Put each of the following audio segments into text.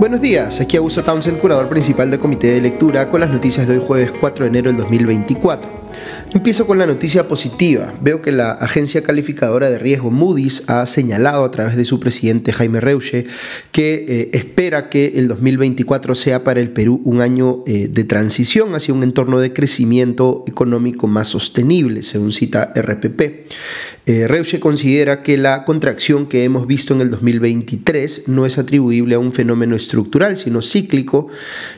Buenos días, aquí Augusto Townsend, curador principal del Comité de Lectura, con las noticias de hoy jueves 4 de enero del 2024. Empiezo con la noticia positiva. Veo que la agencia calificadora de riesgo Moody's ha señalado a través de su presidente Jaime Reuche que eh, espera que el 2024 sea para el Perú un año eh, de transición hacia un entorno de crecimiento económico más sostenible, según cita RPP. Eh, Reuche considera que la contracción que hemos visto en el 2023 no es atribuible a un fenómeno estructural, sino cíclico,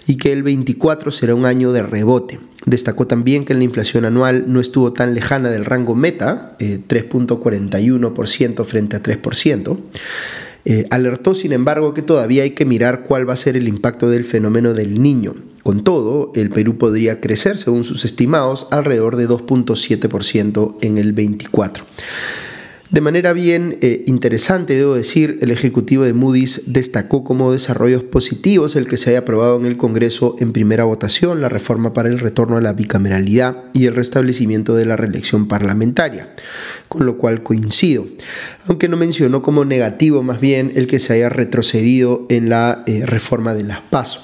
y que el 24 será un año de rebote. Destacó también que la inflación anual no estuvo tan lejana del rango meta, 3.41% eh, frente a 3%. Eh, alertó, sin embargo, que todavía hay que mirar cuál va a ser el impacto del fenómeno del niño. Con todo, el Perú podría crecer, según sus estimados, alrededor de 2.7% en el 24. De manera bien eh, interesante, debo decir, el Ejecutivo de Moody's destacó como desarrollos positivos el que se haya aprobado en el Congreso en primera votación la reforma para el retorno a la bicameralidad y el restablecimiento de la reelección parlamentaria, con lo cual coincido, aunque no mencionó como negativo más bien el que se haya retrocedido en la eh, reforma de las PASO.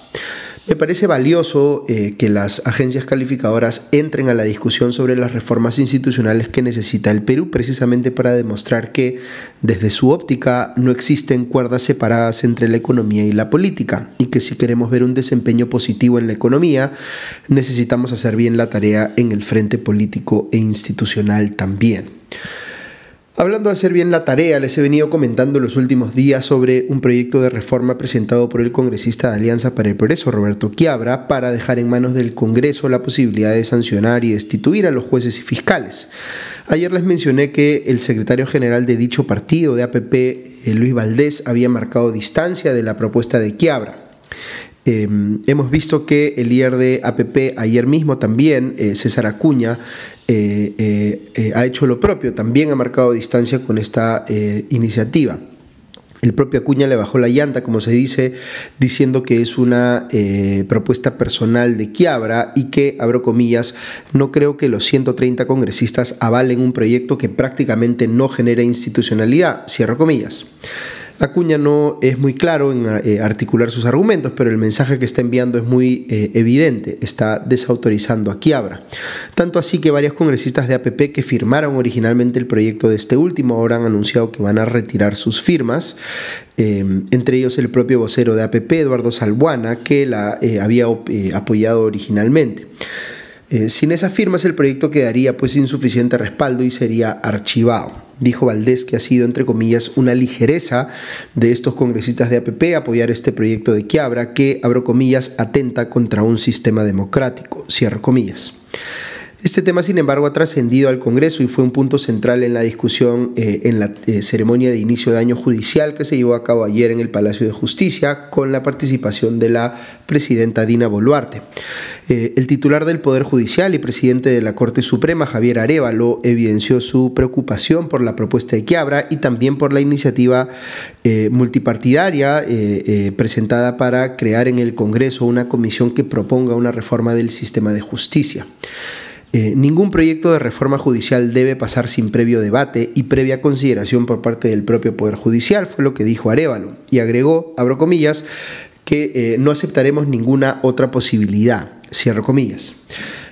Me parece valioso eh, que las agencias calificadoras entren a la discusión sobre las reformas institucionales que necesita el Perú, precisamente para demostrar que desde su óptica no existen cuerdas separadas entre la economía y la política, y que si queremos ver un desempeño positivo en la economía, necesitamos hacer bien la tarea en el frente político e institucional también. Hablando de hacer bien la tarea, les he venido comentando los últimos días sobre un proyecto de reforma presentado por el congresista de Alianza para el Progreso, Roberto Quiabra, para dejar en manos del Congreso la posibilidad de sancionar y destituir a los jueces y fiscales. Ayer les mencioné que el secretario general de dicho partido de APP, eh, Luis Valdés, había marcado distancia de la propuesta de Quiabra. Em, hemos visto que el de APP ayer mismo también, eh, César Acuña, eh, eh, ha hecho lo propio, también ha marcado distancia con esta iniciativa. El propio Acuña le bajó la llanta, como se dice, diciendo que es una propuesta personal de Quiabra y que, abro comillas, no creo que los 130 congresistas avalen un proyecto que prácticamente no genera institucionalidad, cierro comillas. Acuña no es muy claro en eh, articular sus argumentos, pero el mensaje que está enviando es muy eh, evidente, está desautorizando a Quiabra. Tanto así que varios congresistas de APP que firmaron originalmente el proyecto de este último ahora han anunciado que van a retirar sus firmas, eh, entre ellos el propio vocero de APP, Eduardo Salbuana, que la había apoyado originalmente. sin esas firmas el proyecto quedaría pues sin suficiente respaldo y sería archivado. Dijo Valdés que ha sido, entre comillas, una ligereza de estos congresistas de APP apoyar este proyecto de Quiabra que, abro comillas, atenta contra un sistema democrático, cierro comillas. Este tema, sin embargo, ha trascendido al Congreso y fue un punto central en la discusión eh, en la eh, ceremonia de inicio de año judicial que se llevó a cabo ayer en el Palacio de Justicia con la participación de la presidenta Dina Boluarte. Eh, el titular del Poder Judicial y presidente de la Corte Suprema, Javier Arevalo, evidenció su preocupación por la propuesta de Quiabra y también por la iniciativa multipartidaria presentada para crear en el Congreso una comisión que proponga una reforma del sistema de justicia. Eh, ningún proyecto de reforma judicial debe pasar sin previo debate y previa consideración por parte del propio Poder Judicial, fue lo que dijo Arevalo. Y agregó, abro comillas, que eh, no aceptaremos ninguna otra posibilidad, cierro comillas.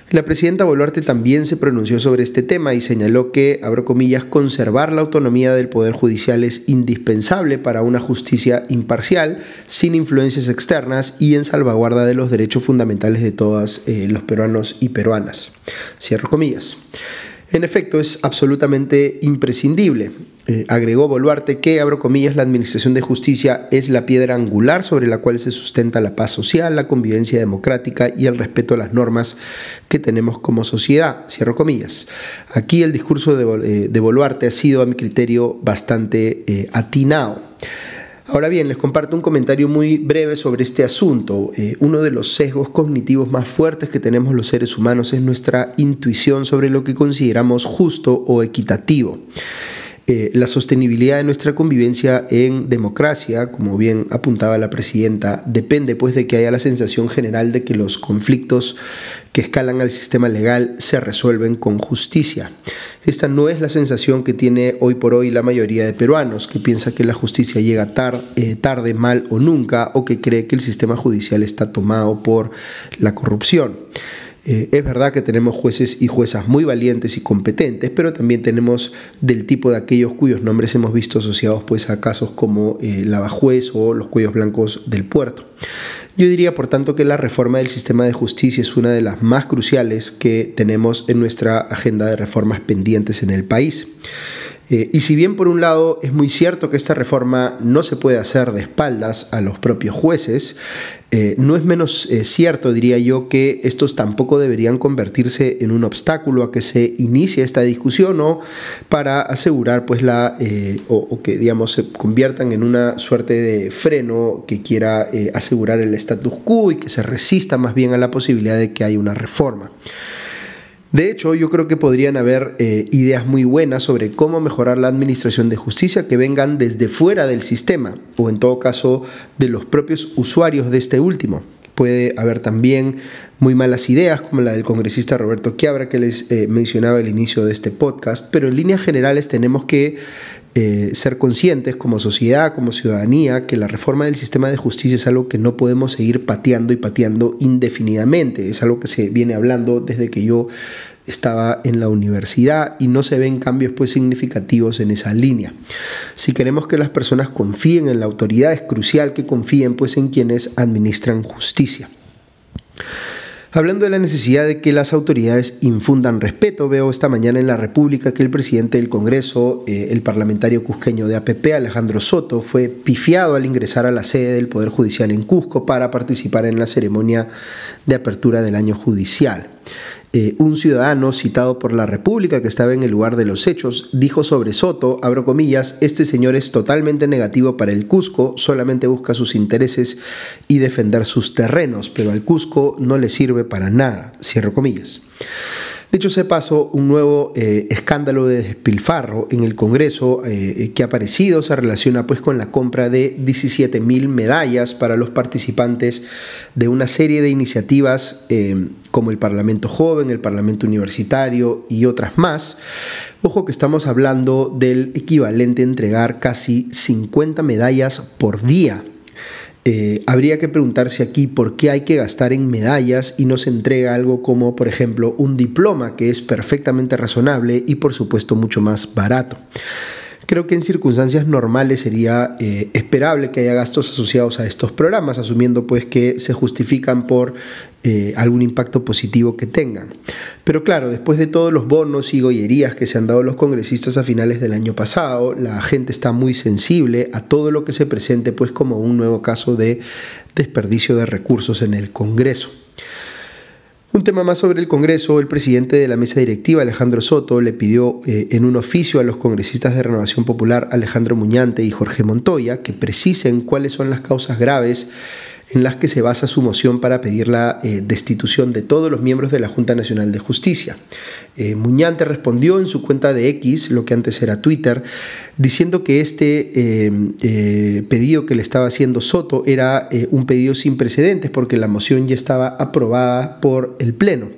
La presidenta Boluarte también se pronunció sobre este tema y señaló que, abro comillas, conservar la autonomía del Poder Judicial es indispensable para una justicia imparcial, sin influencias externas y en salvaguarda de los derechos fundamentales de todos eh, los peruanos y peruanas. Cierro comillas. En efecto, es absolutamente imprescindible. Eh, agregó Boluarte que, abro comillas, la Administración de Justicia es la piedra angular sobre la cual se sustenta la paz social, la convivencia democrática y el respeto a las normas que tenemos como sociedad. Cierro comillas. Aquí el discurso de, eh, Boluarte ha sido, a mi criterio, bastante eh, atinado. Ahora bien, les comparto un comentario muy breve sobre este asunto. Eh, uno de los sesgos cognitivos más fuertes que tenemos los seres humanos es nuestra intuición sobre lo que consideramos justo o equitativo. Eh, la sostenibilidad de nuestra convivencia en democracia, como bien apuntaba la presidenta, depende pues de que haya la sensación general de que los conflictos que escalan al sistema legal se resuelven con justicia. Esta no es la sensación que tiene hoy por hoy la mayoría de peruanos, que piensa que la justicia llega eh, tarde, mal o nunca, o que cree que el sistema judicial está tomado por la corrupción. Eh, es verdad que tenemos jueces y juezas muy valientes y competentes, pero también tenemos del tipo de aquellos cuyos nombres hemos visto asociados pues, a casos como eh, Lavajuez o los cuellos blancos del puerto. Yo diría, por tanto, que la reforma del sistema de justicia es una de las más cruciales que tenemos en nuestra agenda de reformas pendientes en el país. Eh, y si bien por un lado es muy cierto que esta reforma no se puede hacer de espaldas a los propios jueces, eh, no es menos eh, cierto, diría yo, que estos tampoco deberían convertirse en un obstáculo a que se inicie esta discusión o para asegurar pues la o, que digamos se conviertan en una suerte de freno que quiera asegurar el status quo y que se resista más bien a la posibilidad de que haya una reforma. De hecho, yo creo que podrían haber eh, ideas muy buenas sobre cómo mejorar la administración de justicia que vengan desde fuera del sistema o en todo caso de los propios usuarios de este último. Puede haber también muy malas ideas como la del congresista Roberto Quiabra que les eh, mencionaba al inicio de este podcast, pero en líneas generales tenemos que eh, ser conscientes como sociedad, como ciudadanía, que la reforma del sistema de justicia es algo que no podemos seguir pateando y pateando indefinidamente. Es algo que se viene hablando desde que yo estaba en la universidad y no se ven cambios pues significativos en esa línea. Si queremos que las personas confíen en la autoridad, es crucial que confíen pues en quienes administran justicia. Hablando de la necesidad de que las autoridades infundan respeto, veo esta mañana en la República que el presidente del Congreso, eh, el parlamentario cusqueño de APP, Alejandro Soto, fue pifiado al ingresar a la sede del Poder Judicial en Cusco para participar en la ceremonia de apertura del año judicial. Eh, un ciudadano citado por la República que estaba en el lugar de los hechos dijo sobre Soto, abro comillas, este señor es totalmente negativo para el Cusco, solamente busca sus intereses y defender sus terrenos, pero al Cusco no le sirve para nada, cierro comillas. De hecho, se pasó un nuevo eh, escándalo de despilfarro en el Congreso eh, que ha aparecido, se relaciona pues con la compra de 17 mil medallas para los participantes de una serie de iniciativas eh, como el Parlamento Joven, el Parlamento Universitario y otras más. Ojo que estamos hablando del equivalente a entregar casi 50 medallas por día eh, habría que preguntarse aquí por qué hay que gastar en medallas y no se entrega algo como, por ejemplo, un diploma que es perfectamente razonable y por supuesto mucho más barato. Creo que en circunstancias normales sería eh, esperable que haya gastos asociados a estos programas, asumiendo pues que se justifican por eh, algún impacto positivo que tengan. Pero claro, después de todos los bonos y gollerías que se han dado los congresistas a finales del año pasado, la gente está muy sensible a todo lo que se presente pues como un nuevo caso de desperdicio de recursos en el Congreso. Un tema más sobre el Congreso, el presidente de la mesa directiva, Alejandro Soto, le pidió eh, en un oficio a los congresistas de Renovación Popular, Alejandro Muñante y Jorge Montoya, que precisen cuáles son las causas graves en las que se basa su moción para pedir la eh, destitución de todos los miembros de la Junta Nacional de Justicia. Eh, Muñante respondió en su cuenta de X, lo que antes era Twitter, diciendo que este eh, pedido que le estaba haciendo Soto era un pedido sin precedentes porque la moción ya estaba aprobada por el Pleno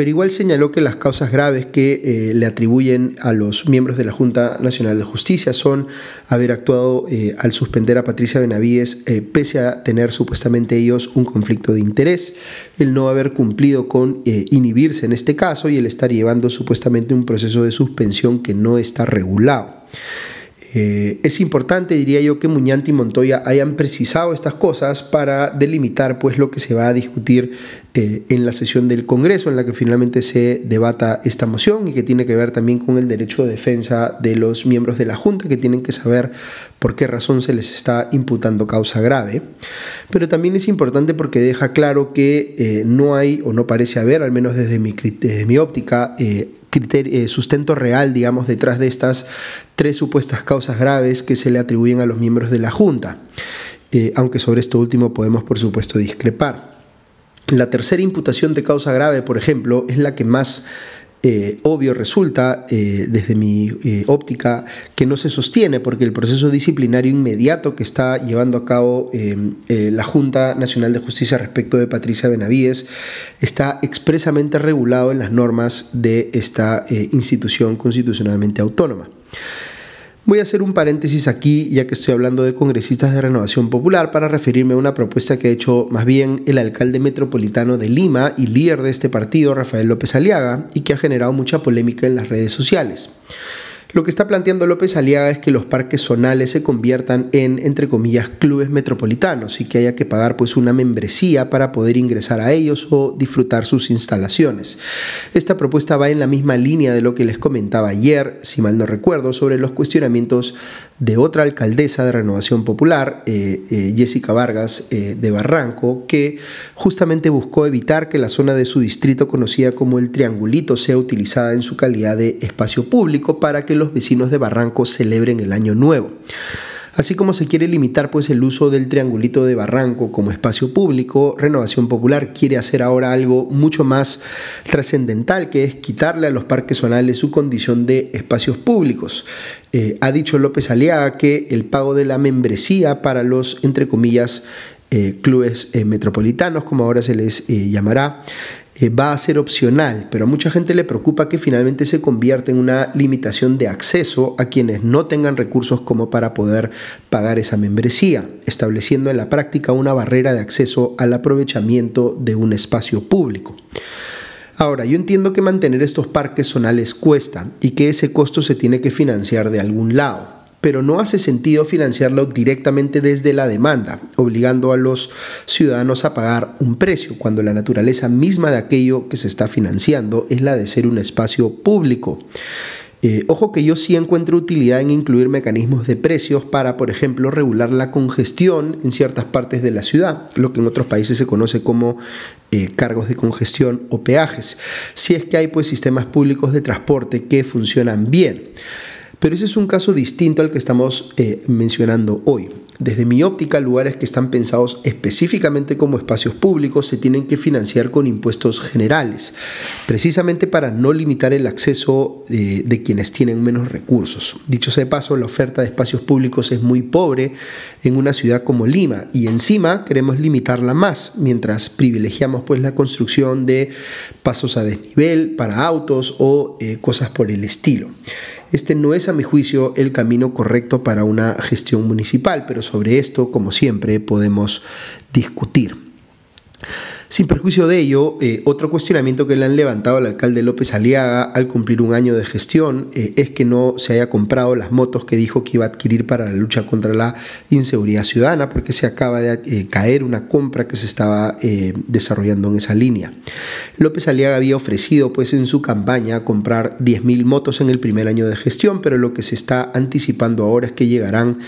pero igual señaló que las causas graves que eh, le atribuyen a los miembros de la Junta Nacional de Justicia son haber actuado eh, al suspender a Patricia Benavides eh, pese a tener supuestamente ellos un conflicto de interés, el no haber cumplido con inhibirse en este caso y el estar llevando supuestamente un proceso de suspensión que no está regulado. Es importante, diría yo, que Muñante y Montoya hayan precisado estas cosas para delimitar pues, lo que se va a discutir eh, en la sesión del Congreso, en la que finalmente se debata esta moción y que tiene que ver también con el derecho de defensa de los miembros de la Junta, que tienen que saber por qué razón se les está imputando causa grave. Pero también es importante porque deja claro que eh, no hay, o no parece haber, al menos desde mi, desde mi óptica, criterio, sustento real, digamos, detrás de estas tres supuestas causas graves que se le atribuyen a los miembros de la Junta, eh, aunque sobre esto último podemos por supuesto discrepar. La tercera imputación de causa grave, por ejemplo, es la que más eh, obvio resulta, eh, desde mi eh, óptica, que no se sostiene porque el proceso disciplinario inmediato que está llevando a cabo la Junta Nacional de Justicia respecto de Patricia Benavides está expresamente regulado en las normas de esta institución constitucionalmente autónoma. Voy a hacer un paréntesis aquí, ya que estoy hablando de congresistas de Renovación Popular, para referirme a una propuesta que ha hecho más bien el alcalde metropolitano de Lima y líder de este partido, Rafael López Aliaga, y que ha generado mucha polémica en las redes sociales. Lo que está planteando López Aliaga es que los parques zonales se conviertan en, entre comillas, clubes metropolitanos y que haya que pagar pues una membresía para poder ingresar a ellos o disfrutar sus instalaciones. Esta propuesta va en la misma línea de lo que les comentaba ayer, si mal no recuerdo, sobre los cuestionamientos de otra alcaldesa de Renovación Popular, eh, eh, Jessica Vargas eh, de Barranco, que justamente buscó evitar que la zona de su distrito conocida como el Triangulito sea utilizada en su calidad de espacio público para que los vecinos de Barranco celebren el Año Nuevo. Así como se quiere limitar pues el uso del triangulito de Barranco como espacio público, Renovación Popular quiere hacer ahora algo mucho más trascendental, que es quitarle a los parques zonales su condición de espacios públicos. Eh, ha dicho López Aliaga que el pago de la membresía para los, entre comillas, eh, clubes eh, metropolitanos, como ahora se les llamará, va a ser opcional, pero a mucha gente le preocupa que finalmente se convierta en una limitación de acceso a quienes no tengan recursos como para poder pagar esa membresía, estableciendo en la práctica una barrera de acceso al aprovechamiento de un espacio público. Ahora, yo entiendo que mantener estos parques zonales cuesta y que ese costo se tiene que financiar de algún lado pero no hace sentido financiarlo directamente desde la demanda, obligando a los ciudadanos a pagar un precio, cuando la naturaleza misma de aquello que se está financiando es la de ser un espacio público. Eh, ojo que yo sí encuentro utilidad en incluir mecanismos de precios para, por ejemplo, regular la congestión en ciertas partes de la ciudad, lo que en otros países se conoce como eh, cargos de congestión o peajes, si es que hay pues sistemas públicos de transporte que funcionan bien. Pero ese es un caso distinto al que estamos eh, mencionando hoy. Desde mi óptica, lugares que están pensados específicamente como espacios públicos se tienen que financiar con impuestos generales, precisamente para no limitar el acceso de, de quienes tienen menos recursos. Dicho sea de paso, la oferta de espacios públicos es muy pobre en una ciudad como Lima y encima queremos limitarla más mientras privilegiamos pues la construcción de pasos a desnivel para autos o eh, cosas por el estilo. Este no es a mi juicio el camino correcto para una gestión municipal, pero sobre esto, como siempre, podemos discutir. Sin perjuicio de ello, eh, otro cuestionamiento que le han levantado al alcalde López Aliaga al cumplir un año de gestión eh, es que no se haya comprado las motos que dijo que iba a adquirir para la lucha contra la inseguridad ciudadana, porque se acaba de eh, caer una compra que se estaba desarrollando en esa línea. López Aliaga había ofrecido pues en su campaña comprar 10.000 motos en el primer año de gestión, pero lo que se está anticipando ahora es que llegarán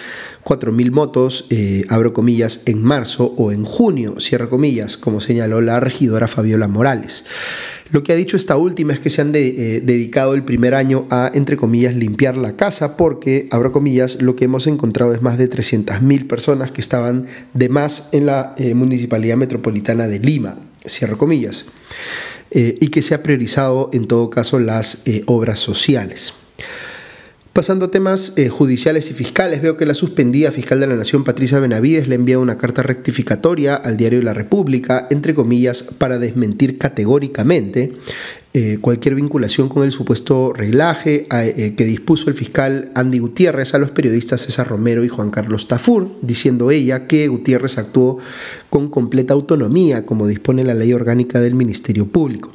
4.000 motos, abro comillas, en marzo o en junio, cierro comillas, como señaló la regidora Fabiola Morales. Lo que ha dicho esta última es que se han eh, dedicado el primer año a, entre comillas, limpiar la casa porque, abro comillas, lo que hemos encontrado es más de 300.000 personas que estaban de más en la eh, Municipalidad Metropolitana de Lima, cierro comillas, eh, y que se ha priorizado en todo caso las obras sociales. Pasando a temas eh, judiciales y fiscales, veo que la suspendida fiscal de la Nación, Patricia Benavides, le envía una carta rectificatoria al diario La República, entre comillas, para desmentir categóricamente eh, cualquier vinculación con el supuesto reglaje eh, que dispuso el fiscal Andy Gutiérrez a los periodistas César Romero y Juan Carlos Tafur, diciendo ella que Gutiérrez actuó con completa autonomía, como dispone la ley orgánica del Ministerio Público.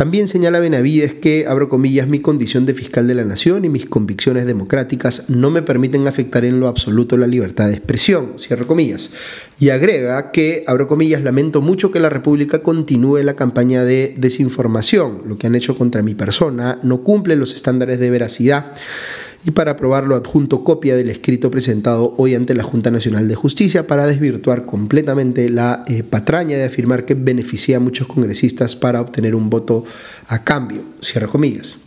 También señala Benavides que, abro comillas, mi condición de fiscal de la nación y mis convicciones democráticas no me permiten afectar en lo absoluto la libertad de expresión, cierro comillas. Y agrega que, abro comillas, lamento mucho que la República continúe la campaña de desinformación. Lo que han hecho contra mi persona no cumple los estándares de veracidad y para aprobarlo adjunto copia del escrito presentado hoy ante la Junta Nacional de Justicia para desvirtuar completamente la eh, patraña de afirmar que beneficia a muchos congresistas para obtener un voto a cambio, cierra comillas.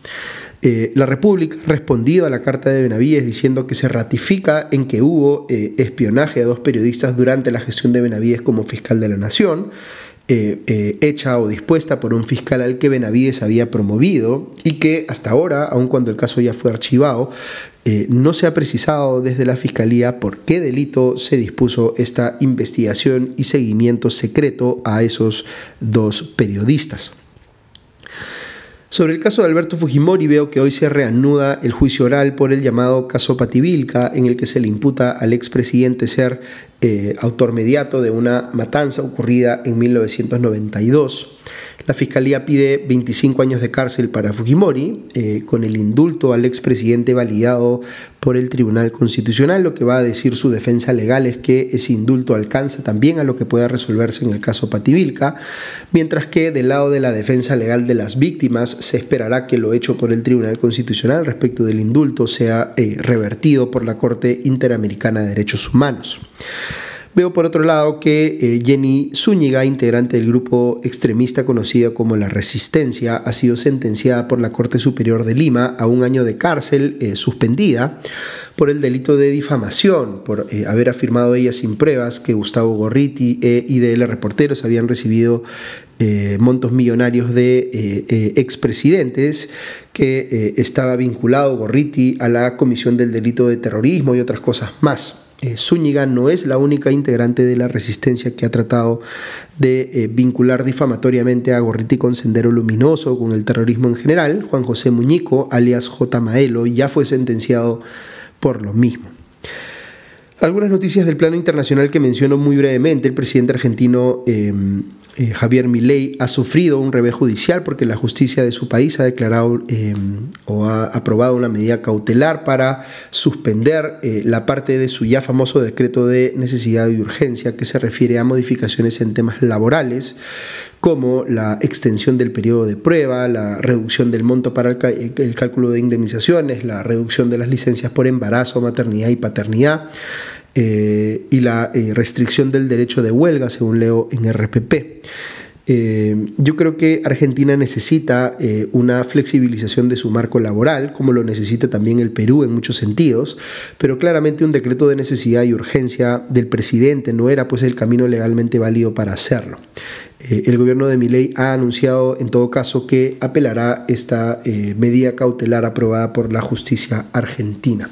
Eh, la República ha respondido a la carta de Benavides diciendo que se ratifica en que hubo eh, espionaje a dos periodistas durante la gestión de Benavides como fiscal de la Nación hecha o dispuesta por un fiscal al que Benavides había promovido y que hasta ahora, aun cuando el caso ya fue archivado, no se ha precisado desde la Fiscalía por qué delito se dispuso esta investigación y seguimiento secreto a esos dos periodistas. Sobre el caso de Alberto Fujimori veo que hoy se reanuda el juicio oral por el llamado caso Pativilca, en el que se le imputa al expresidente ser eh, autor mediato de una matanza ocurrida en 1992. La Fiscalía pide 25 años de cárcel para Fujimori, eh, con el indulto al expresidente validado por el Tribunal Constitucional. Lo que va a decir su defensa legal es que ese indulto alcanza también a lo que pueda resolverse en el caso Pativilca, mientras que del lado de la defensa legal de las víctimas se esperará que lo hecho por el Tribunal Constitucional respecto del indulto sea eh, revertido por la Corte Interamericana de Derechos Humanos. Veo por otro lado que eh, Jenny Zúñiga, integrante del grupo extremista conocido como La Resistencia, ha sido sentenciada por la Corte Superior de Lima a un año de cárcel eh, suspendida por el delito de difamación, por eh, haber afirmado ella sin pruebas que Gustavo Gorriti e IDL Reporteros habían recibido montos millonarios de expresidentes que estaba vinculado Gorriti a la comisión del delito de terrorismo y otras cosas más. Eh, Zúñiga no es la única integrante de la resistencia que ha tratado de eh, vincular difamatoriamente a Gorriti con Sendero Luminoso, con el terrorismo en general. Juan José Muñico, alias J. Maelo, ya fue sentenciado por lo mismo. Algunas noticias del plano internacional que menciono muy brevemente. El presidente argentino em, eh, Javier Milei ha sufrido un revés judicial porque la justicia de su país ha declarado eh, o ha aprobado una medida cautelar para suspender eh, la parte de su ya famoso decreto de necesidad y urgencia que se refiere a modificaciones en temas laborales como la extensión del periodo de prueba, la reducción del monto para el cálculo de indemnizaciones, la reducción de las licencias por embarazo, maternidad y paternidad eh, y la eh, restricción del derecho de huelga, según leo en RPP. Eh, yo creo que Argentina necesita una flexibilización de su marco laboral, como lo necesita también el Perú en muchos sentidos, pero claramente un decreto de necesidad y urgencia del presidente no era pues el camino legalmente válido para hacerlo. el gobierno de Milei ha anunciado en todo caso que apelará esta medida cautelar aprobada por la justicia argentina.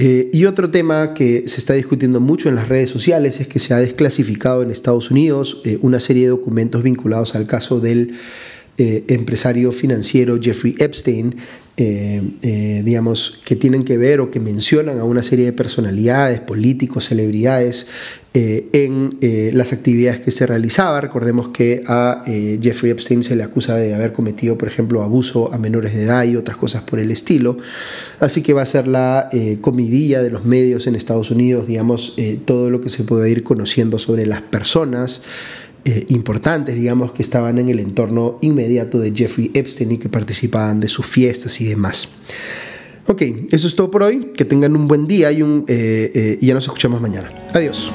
Eh, y otro tema que se está discutiendo mucho en las redes sociales es que se ha desclasificado en Estados Unidos eh, una serie de documentos vinculados al caso del eh, empresario financiero Jeffrey Epstein, digamos, que tienen que ver o que mencionan a una serie de personalidades, políticos, celebridades eh, en eh, las actividades que se realizaba. Recordemos que a eh, Jeffrey Epstein se le acusa de haber cometido, por ejemplo, abuso a menores de edad y otras cosas por el estilo. Así que va a ser la comidilla de los medios en Estados Unidos, digamos, todo lo que se puede ir conociendo sobre las personas. Importantes, digamos, que estaban en el entorno inmediato de Jeffrey Epstein y que participaban de sus fiestas y demás. Ok, eso es todo por hoy. Que tengan un buen día y, un, y ya nos escuchamos mañana. Adiós.